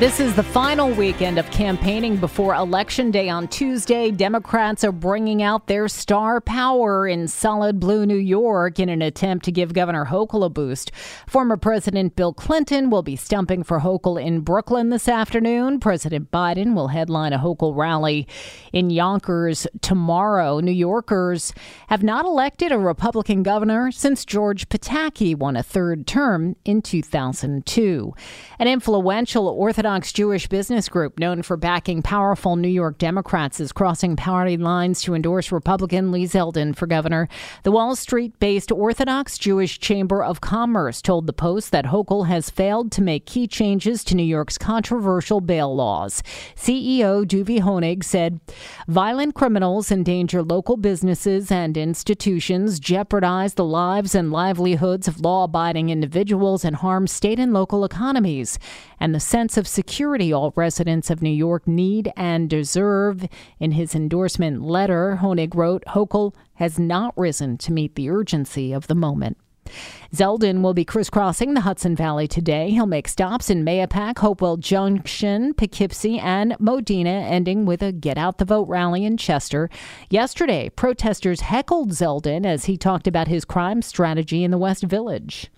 This is the final weekend of campaigning before Election Day on Tuesday. Democrats are bringing out their star power in solid blue New York in an attempt to give Governor Hochul a boost. Former President Bill Clinton will be stumping for Hochul in Brooklyn this afternoon. President Biden will headline a Hochul rally in Yonkers tomorrow. New Yorkers have not elected a Republican governor since George Pataki won a third term in 2002. An influential Orthodox Jewish business group known for backing powerful New York Democrats is crossing party lines to endorse Republican Lee Zeldin for governor. The Wall Street based Orthodox Jewish Chamber of Commerce told the Post that Hochul has failed to make key changes to New York's controversial bail laws. CEO Duvi Honig said violent criminals endanger local businesses and institutions, jeopardize the lives and livelihoods of law abiding individuals, and harm state and local economies and the sense of security all residents of New York need and deserve. In his endorsement letter, Honig wrote, Hochul has not risen to meet the urgency of the moment. Zeldin will be crisscrossing the Hudson Valley today. He'll make stops in Mahopac, Hopewell Junction, Poughkeepsie, and Modena, ending with a Get Out the Vote rally in Chester. Yesterday, protesters heckled Zeldin as he talked about his crime strategy in the West Village.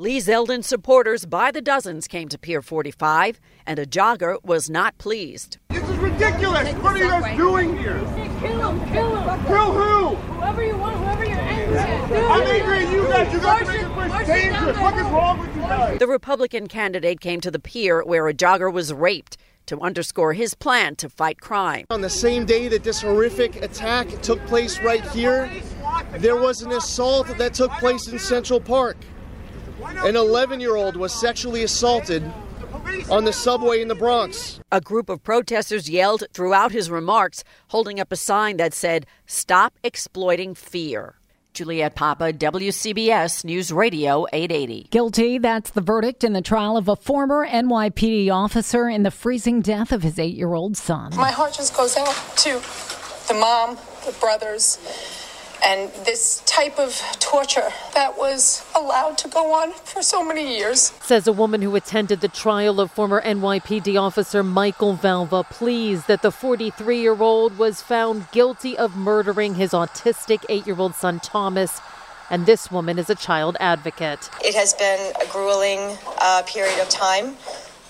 Lee Zeldin supporters by the dozens came to Pier 45, and a jogger was not pleased. This is ridiculous! What are you guys doing here? Kill him! Kill him! Kill who? Whoever you want, whoever you're angry at. I'm angry at you guys. You guys are making this place dangerous. What is wrong with you guys? The Republican candidate came to the pier where a jogger was raped to underscore his plan to fight crime. On the same day that this horrific attack took place right here, there was an assault that took place in Central Park. An 11 year old was sexually assaulted on the subway in the Bronx. A group of protesters yelled throughout his remarks, holding up a sign that said, Stop exploiting fear. Juliet Papa, WCBS News Radio 880. Guilty. That's the verdict in the trial of a former NYPD officer in the freezing death of his eight year old son. My heart just goes out to the mom, the brothers, and this type of torture that was allowed to go on for so many years. Says a woman who attended the trial of former NYPD officer Michael Valva, pleased that the 43 year old was found guilty of murdering his autistic eight year old son Thomas. And this woman is a child advocate. It has been a grueling uh, period of time.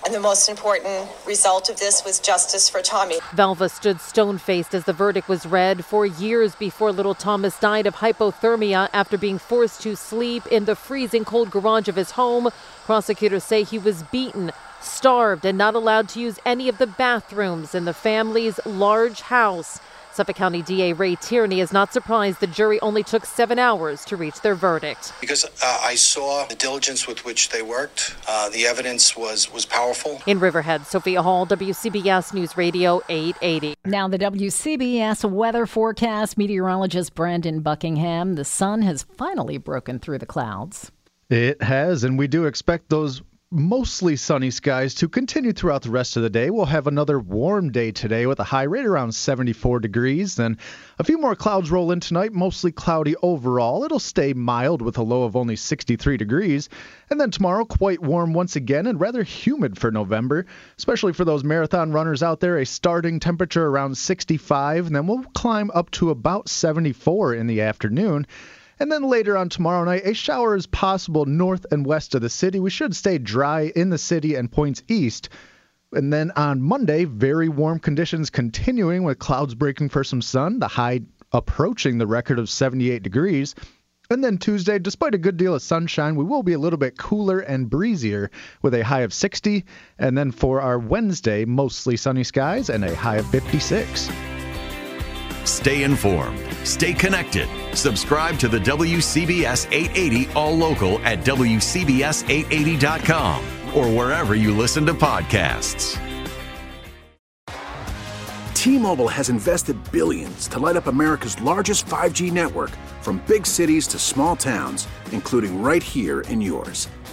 And the most important result of this was justice for Tommy. Valva stood stone faced as the verdict was read for years before little Thomas died of hypothermia after being forced to sleep in the freezing cold garage of his home. Prosecutors say he was beaten, starved, and not allowed to use any of the bathrooms in the family's large house. Suffolk County DA Ray Tierney is not surprised the jury only took seven hours to reach their verdict. Because uh, I saw the diligence with which they worked, uh, the evidence was was powerful. In Riverhead, Sophia Hall, WCBS News Radio 880. Now the WCBS weather forecast. Meteorologist Brandon Buckingham. The sun has finally broken through the clouds. It has, and we do expect those mostly sunny skies to continue throughout the rest of the day. We'll have another warm day today with a high rate around 74 degrees. Then a few more clouds roll in tonight, mostly cloudy overall. It'll stay mild with a low of only 63 degrees. And then tomorrow, quite warm once again and rather humid for November, especially for those marathon runners out there. A starting temperature around 65, and then we'll climb up to about 74 in the afternoon. And then later on tomorrow night, a shower is possible north and west of the city. We should stay dry in the city and points east. And then on Monday, very warm conditions continuing with clouds breaking for some sun, the high approaching the record of 78 degrees. And then Tuesday, despite a good deal of sunshine, we will be a little bit cooler and breezier with a high of 60. And then for our Wednesday, mostly sunny skies and a high of 56. Stay informed. Stay connected. Subscribe to the WCBS 880 All Local at WCBS880.com or wherever you listen to podcasts. T-Mobile has invested billions to light up America's largest 5G network from big cities to small towns, including right here in yours.